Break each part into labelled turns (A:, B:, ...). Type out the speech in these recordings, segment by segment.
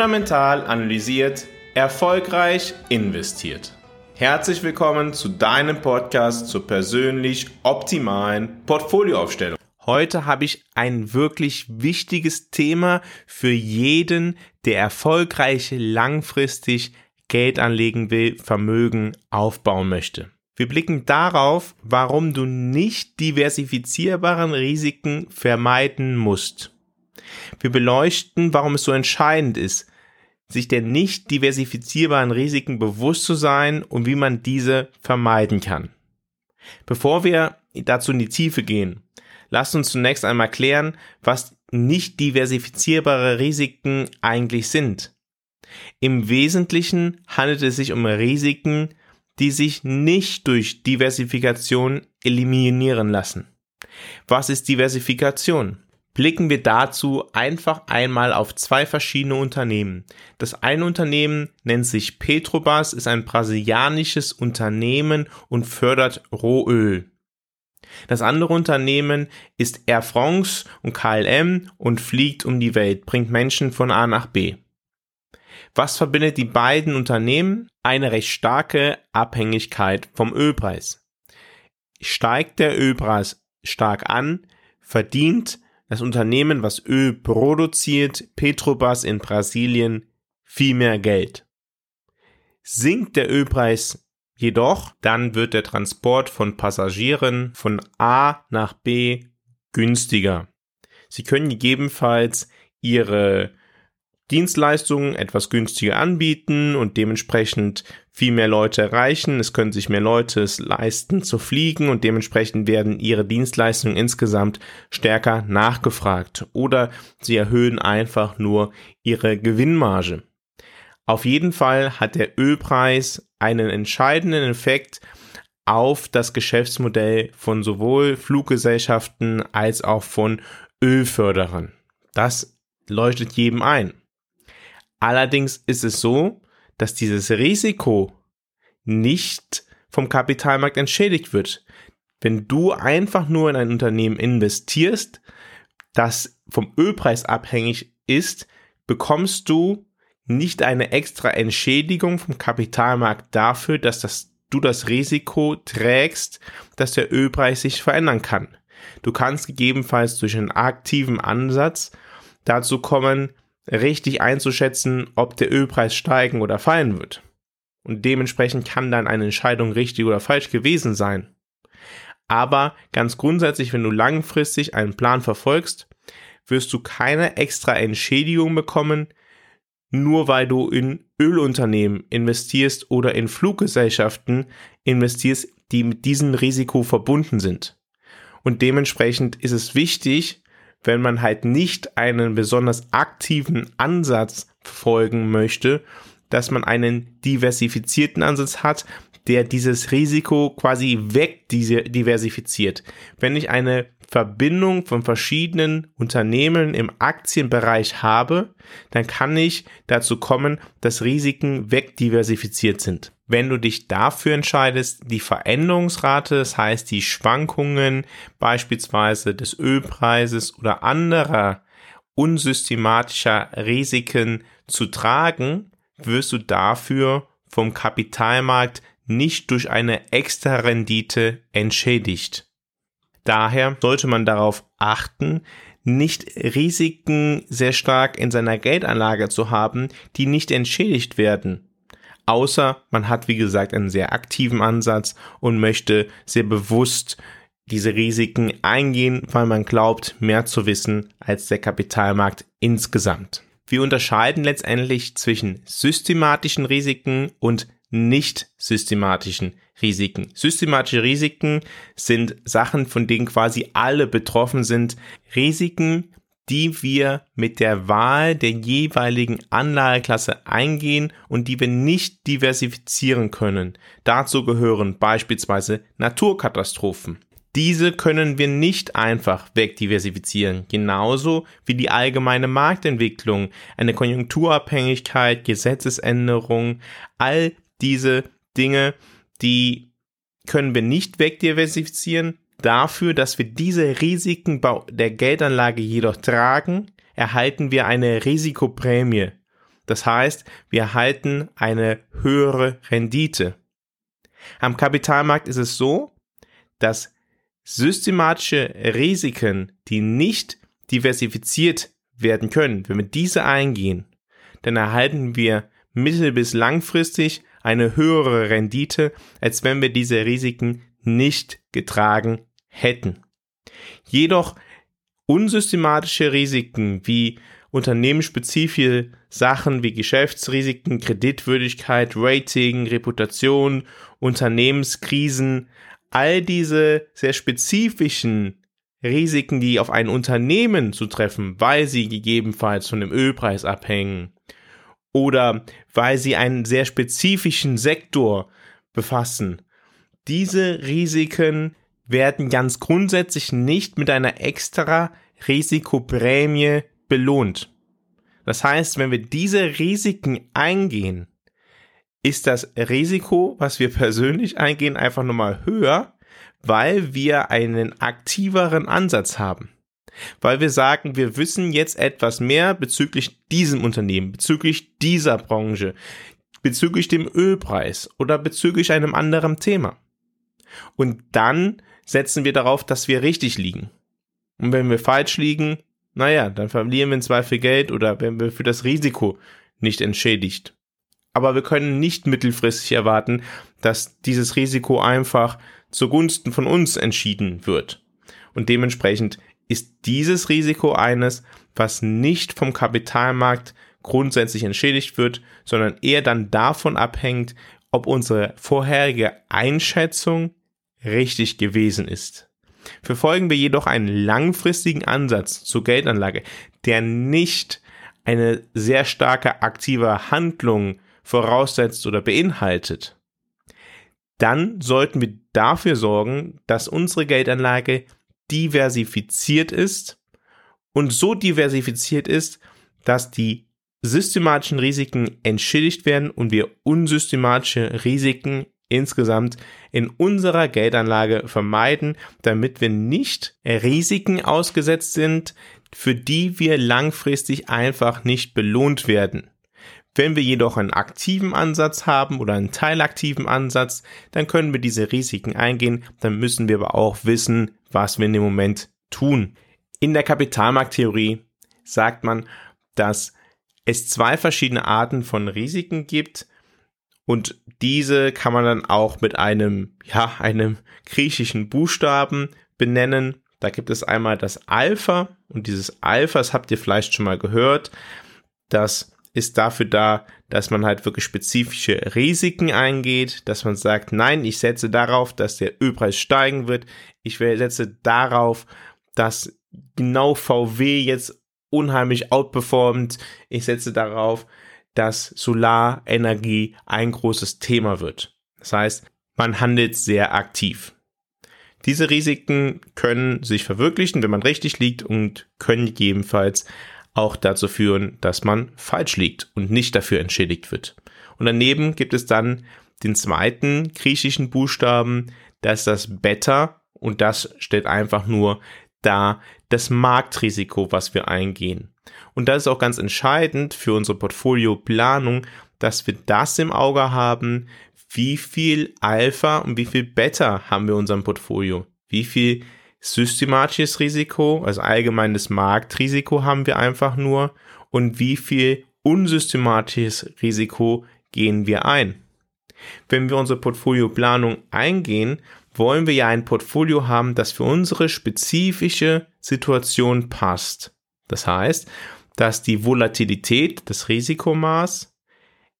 A: fundamental analysiert, erfolgreich investiert. Herzlich willkommen zu deinem Podcast zur persönlich optimalen Portfolioaufstellung. Heute habe ich ein wirklich wichtiges Thema für jeden, der erfolgreich langfristig Geld anlegen will, Vermögen aufbauen möchte. Wir blicken darauf, warum du nicht diversifizierbaren Risiken vermeiden musst. Wir beleuchten, warum es so entscheidend ist, sich der nicht diversifizierbaren Risiken bewusst zu sein und wie man diese vermeiden kann. Bevor wir dazu in die Tiefe gehen, lasst uns zunächst einmal klären, was nicht diversifizierbare Risiken eigentlich sind. Im Wesentlichen handelt es sich um Risiken, die sich nicht durch Diversifikation eliminieren lassen. Was ist Diversifikation? Blicken wir dazu einfach einmal auf zwei verschiedene Unternehmen. Das eine Unternehmen nennt sich Petrobras, ist ein brasilianisches Unternehmen und fördert Rohöl. Das andere Unternehmen ist Air France und KLM und fliegt um die Welt, bringt Menschen von A nach B. Was verbindet die beiden Unternehmen? Eine recht starke Abhängigkeit vom Ölpreis. Steigt der Ölpreis stark an, verdient das Unternehmen, was Öl produziert, Petrobras in Brasilien, viel mehr Geld. Sinkt der Ölpreis jedoch, dann wird der Transport von Passagieren von A nach B günstiger. Sie können gegebenenfalls ihre Dienstleistungen etwas günstiger anbieten und dementsprechend viel mehr Leute erreichen. Es können sich mehr Leute es leisten zu fliegen und dementsprechend werden ihre Dienstleistungen insgesamt stärker nachgefragt oder sie erhöhen einfach nur ihre Gewinnmarge. Auf jeden Fall hat der Ölpreis einen entscheidenden Effekt auf das Geschäftsmodell von sowohl Fluggesellschaften als auch von Ölförderern. Das leuchtet jedem ein. Allerdings ist es so, dass dieses Risiko nicht vom Kapitalmarkt entschädigt wird. Wenn du einfach nur in ein Unternehmen investierst, das vom Ölpreis abhängig ist, bekommst du nicht eine extra Entschädigung vom Kapitalmarkt dafür, dass das, du das Risiko trägst, dass der Ölpreis sich verändern kann. Du kannst gegebenenfalls durch einen aktiven Ansatz dazu kommen, richtig einzuschätzen, ob der Ölpreis steigen oder fallen wird. Und dementsprechend kann dann eine Entscheidung richtig oder falsch gewesen sein. Aber ganz grundsätzlich, wenn du langfristig einen Plan verfolgst, wirst du keine extra Entschädigung bekommen, nur weil du in Ölunternehmen investierst oder in Fluggesellschaften investierst, die mit diesem Risiko verbunden sind. Und dementsprechend ist es wichtig, wenn man halt nicht einen besonders aktiven Ansatz folgen möchte, dass man einen diversifizierten Ansatz hat, der dieses Risiko quasi wegdiversifiziert. Wenn ich eine Verbindung von verschiedenen Unternehmen im Aktienbereich habe, dann kann ich dazu kommen, dass Risiken wegdiversifiziert sind. Wenn du dich dafür entscheidest, die Veränderungsrate, das heißt die Schwankungen beispielsweise des Ölpreises oder anderer unsystematischer Risiken zu tragen, wirst du dafür vom Kapitalmarkt nicht durch eine extra Rendite entschädigt. Daher sollte man darauf achten, nicht Risiken sehr stark in seiner Geldanlage zu haben, die nicht entschädigt werden. Außer man hat, wie gesagt, einen sehr aktiven Ansatz und möchte sehr bewusst diese Risiken eingehen, weil man glaubt, mehr zu wissen als der Kapitalmarkt insgesamt. Wir unterscheiden letztendlich zwischen systematischen Risiken und nicht systematischen Risiken. Systematische Risiken sind Sachen, von denen quasi alle betroffen sind. Risiken, die wir mit der Wahl der jeweiligen Anlageklasse eingehen und die wir nicht diversifizieren können. Dazu gehören beispielsweise Naturkatastrophen. Diese können wir nicht einfach wegdiversifizieren, genauso wie die allgemeine Marktentwicklung, eine Konjunkturabhängigkeit, Gesetzesänderung, all diese Dinge, die können wir nicht wegdiversifizieren. Dafür, dass wir diese Risiken der Geldanlage jedoch tragen, erhalten wir eine Risikoprämie. Das heißt, wir erhalten eine höhere Rendite. Am Kapitalmarkt ist es so, dass systematische Risiken, die nicht diversifiziert werden können, wenn wir diese eingehen, dann erhalten wir mittel- bis langfristig eine höhere Rendite, als wenn wir diese Risiken nicht getragen hätten. Jedoch unsystematische Risiken wie unternehmensspezifische Sachen wie Geschäftsrisiken, Kreditwürdigkeit, Rating, Reputation, Unternehmenskrisen, all diese sehr spezifischen Risiken, die auf ein Unternehmen zu treffen, weil sie gegebenenfalls von dem Ölpreis abhängen oder weil sie einen sehr spezifischen Sektor befassen. Diese Risiken werden ganz grundsätzlich nicht mit einer extra Risikoprämie belohnt. Das heißt, wenn wir diese Risiken eingehen, ist das Risiko, was wir persönlich eingehen, einfach nochmal höher, weil wir einen aktiveren Ansatz haben. Weil wir sagen, wir wissen jetzt etwas mehr bezüglich diesem Unternehmen, bezüglich dieser Branche, bezüglich dem Ölpreis oder bezüglich einem anderen Thema. Und dann setzen wir darauf, dass wir richtig liegen. Und wenn wir falsch liegen, naja, dann verlieren wir in Zweifel Geld oder werden wir für das Risiko nicht entschädigt. Aber wir können nicht mittelfristig erwarten, dass dieses Risiko einfach zugunsten von uns entschieden wird. Und dementsprechend ist dieses Risiko eines, was nicht vom Kapitalmarkt grundsätzlich entschädigt wird, sondern eher dann davon abhängt, ob unsere vorherige Einschätzung richtig gewesen ist. Verfolgen wir jedoch einen langfristigen Ansatz zur Geldanlage, der nicht eine sehr starke aktive Handlung voraussetzt oder beinhaltet, dann sollten wir dafür sorgen, dass unsere Geldanlage diversifiziert ist und so diversifiziert ist, dass die systematischen Risiken entschädigt werden und wir unsystematische Risiken insgesamt in unserer Geldanlage vermeiden, damit wir nicht Risiken ausgesetzt sind, für die wir langfristig einfach nicht belohnt werden. Wenn wir jedoch einen aktiven Ansatz haben oder einen teilaktiven Ansatz, dann können wir diese Risiken eingehen, dann müssen wir aber auch wissen, was wir in dem Moment tun. In der Kapitalmarkttheorie sagt man, dass es zwei verschiedene Arten von Risiken gibt und diese kann man dann auch mit einem, ja, einem griechischen Buchstaben benennen. Da gibt es einmal das Alpha und dieses Alpha, das habt ihr vielleicht schon mal gehört, das ist dafür da, dass man halt wirklich spezifische Risiken eingeht, dass man sagt, nein, ich setze darauf, dass der Ölpreis steigen wird. Ich setze darauf, dass genau VW jetzt unheimlich outperformt. Ich setze darauf, dass Solarenergie ein großes Thema wird. Das heißt, man handelt sehr aktiv. Diese Risiken können sich verwirklichen, wenn man richtig liegt und können gegebenenfalls auch dazu führen, dass man falsch liegt und nicht dafür entschädigt wird. Und daneben gibt es dann den zweiten griechischen Buchstaben, das ist das Beta und das stellt einfach nur da das Marktrisiko, was wir eingehen. Und das ist auch ganz entscheidend für unsere Portfolioplanung, dass wir das im Auge haben, wie viel Alpha und wie viel Beta haben wir in unserem Portfolio, wie viel systematisches Risiko, also allgemeines Marktrisiko haben wir einfach nur und wie viel unsystematisches Risiko gehen wir ein. Wenn wir unsere Portfolioplanung eingehen, wollen wir ja ein Portfolio haben, das für unsere spezifische Situation passt. Das heißt, dass die Volatilität, das Risikomaß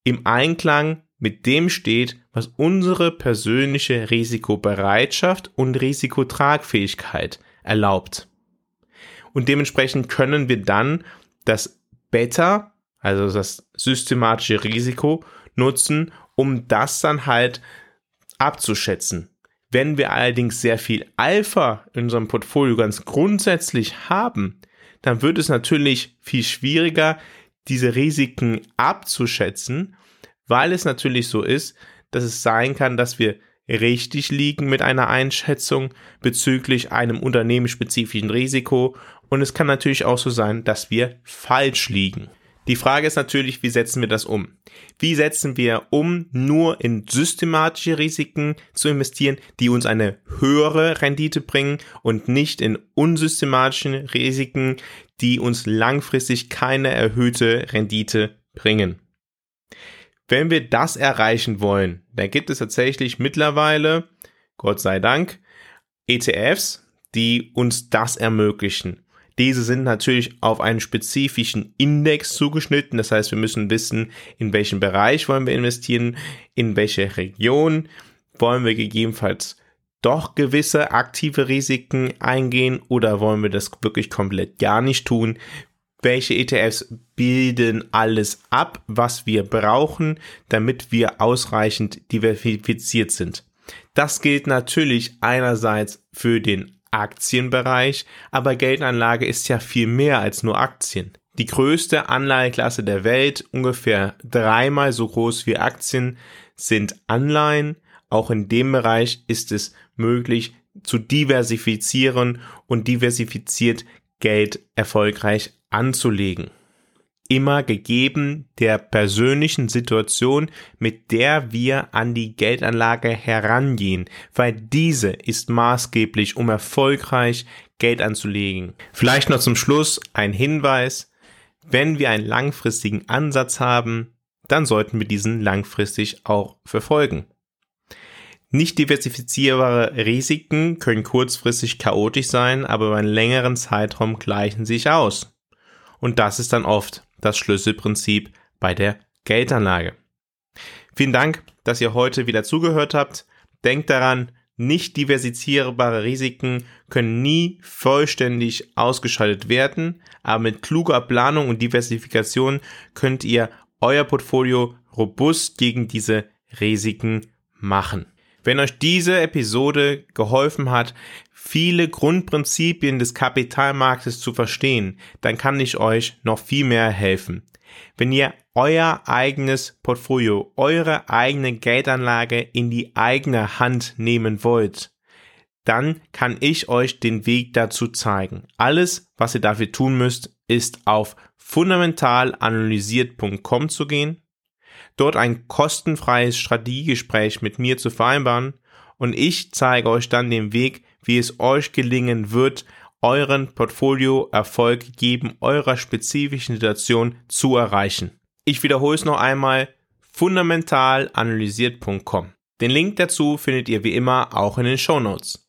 A: im Einklang mit dem steht, was unsere persönliche Risikobereitschaft und Risikotragfähigkeit erlaubt. Und dementsprechend können wir dann das Beta, also das systematische Risiko, nutzen, um das dann halt abzuschätzen. Wenn wir allerdings sehr viel Alpha in unserem Portfolio ganz grundsätzlich haben, dann wird es natürlich viel schwieriger, diese Risiken abzuschätzen weil es natürlich so ist, dass es sein kann, dass wir richtig liegen mit einer Einschätzung bezüglich einem unternehmensspezifischen Risiko und es kann natürlich auch so sein, dass wir falsch liegen. Die Frage ist natürlich, wie setzen wir das um? Wie setzen wir um, nur in systematische Risiken zu investieren, die uns eine höhere Rendite bringen und nicht in unsystematischen Risiken, die uns langfristig keine erhöhte Rendite bringen? Wenn wir das erreichen wollen, dann gibt es tatsächlich mittlerweile, Gott sei Dank, ETFs, die uns das ermöglichen. Diese sind natürlich auf einen spezifischen Index zugeschnitten. Das heißt, wir müssen wissen, in welchen Bereich wollen wir investieren, in welche Region wollen wir gegebenenfalls doch gewisse aktive Risiken eingehen oder wollen wir das wirklich komplett gar nicht tun? Welche ETFs bilden alles ab, was wir brauchen, damit wir ausreichend diversifiziert sind? Das gilt natürlich einerseits für den Aktienbereich, aber Geldanlage ist ja viel mehr als nur Aktien. Die größte Anleiheklasse der Welt, ungefähr dreimal so groß wie Aktien, sind Anleihen. Auch in dem Bereich ist es möglich zu diversifizieren und diversifiziert Geld erfolgreich anzulegen immer gegeben der persönlichen Situation, mit der wir an die Geldanlage herangehen, weil diese ist maßgeblich, um erfolgreich Geld anzulegen. Vielleicht noch zum Schluss ein Hinweis. Wenn wir einen langfristigen Ansatz haben, dann sollten wir diesen langfristig auch verfolgen. Nicht diversifizierbare Risiken können kurzfristig chaotisch sein, aber über einen längeren Zeitraum gleichen sich aus. Und das ist dann oft das Schlüsselprinzip bei der Geldanlage. Vielen Dank, dass ihr heute wieder zugehört habt. Denkt daran, nicht diversifizierbare Risiken können nie vollständig ausgeschaltet werden, aber mit kluger Planung und Diversifikation könnt ihr euer Portfolio robust gegen diese Risiken machen. Wenn euch diese Episode geholfen hat, viele Grundprinzipien des Kapitalmarktes zu verstehen, dann kann ich euch noch viel mehr helfen. Wenn ihr euer eigenes Portfolio, eure eigene Geldanlage in die eigene Hand nehmen wollt, dann kann ich euch den Weg dazu zeigen. Alles, was ihr dafür tun müsst, ist auf fundamentalanalysiert.com zu gehen dort ein kostenfreies Strategiegespräch mit mir zu vereinbaren und ich zeige euch dann den Weg, wie es euch gelingen wird, euren Portfolio-Erfolg geben eurer spezifischen Situation zu erreichen. Ich wiederhole es noch einmal, fundamentalanalysiert.com. Den Link dazu findet ihr wie immer auch in den Show Notes.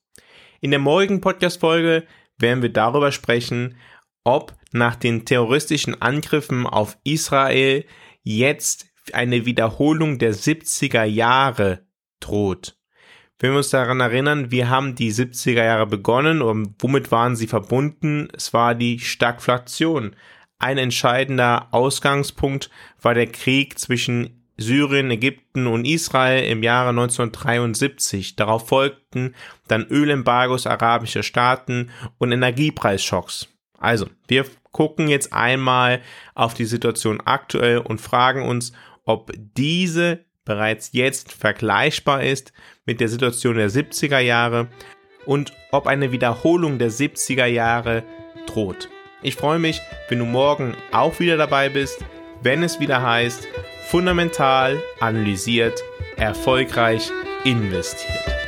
A: In der morgigen Podcast-Folge werden wir darüber sprechen, ob nach den terroristischen Angriffen auf Israel jetzt eine Wiederholung der 70er Jahre droht. Wenn wir uns daran erinnern, wir haben die 70er Jahre begonnen und womit waren sie verbunden? Es war die Stagflation. Ein entscheidender Ausgangspunkt war der Krieg zwischen Syrien, Ägypten und Israel im Jahre 1973. Darauf folgten dann Ölembargos arabischer Staaten und Energiepreisschocks. Also, wir gucken jetzt einmal auf die Situation aktuell und fragen uns, ob diese bereits jetzt vergleichbar ist mit der Situation der 70er Jahre und ob eine Wiederholung der 70er Jahre droht. Ich freue mich, wenn du morgen auch wieder dabei bist, wenn es wieder heißt, fundamental analysiert, erfolgreich investiert.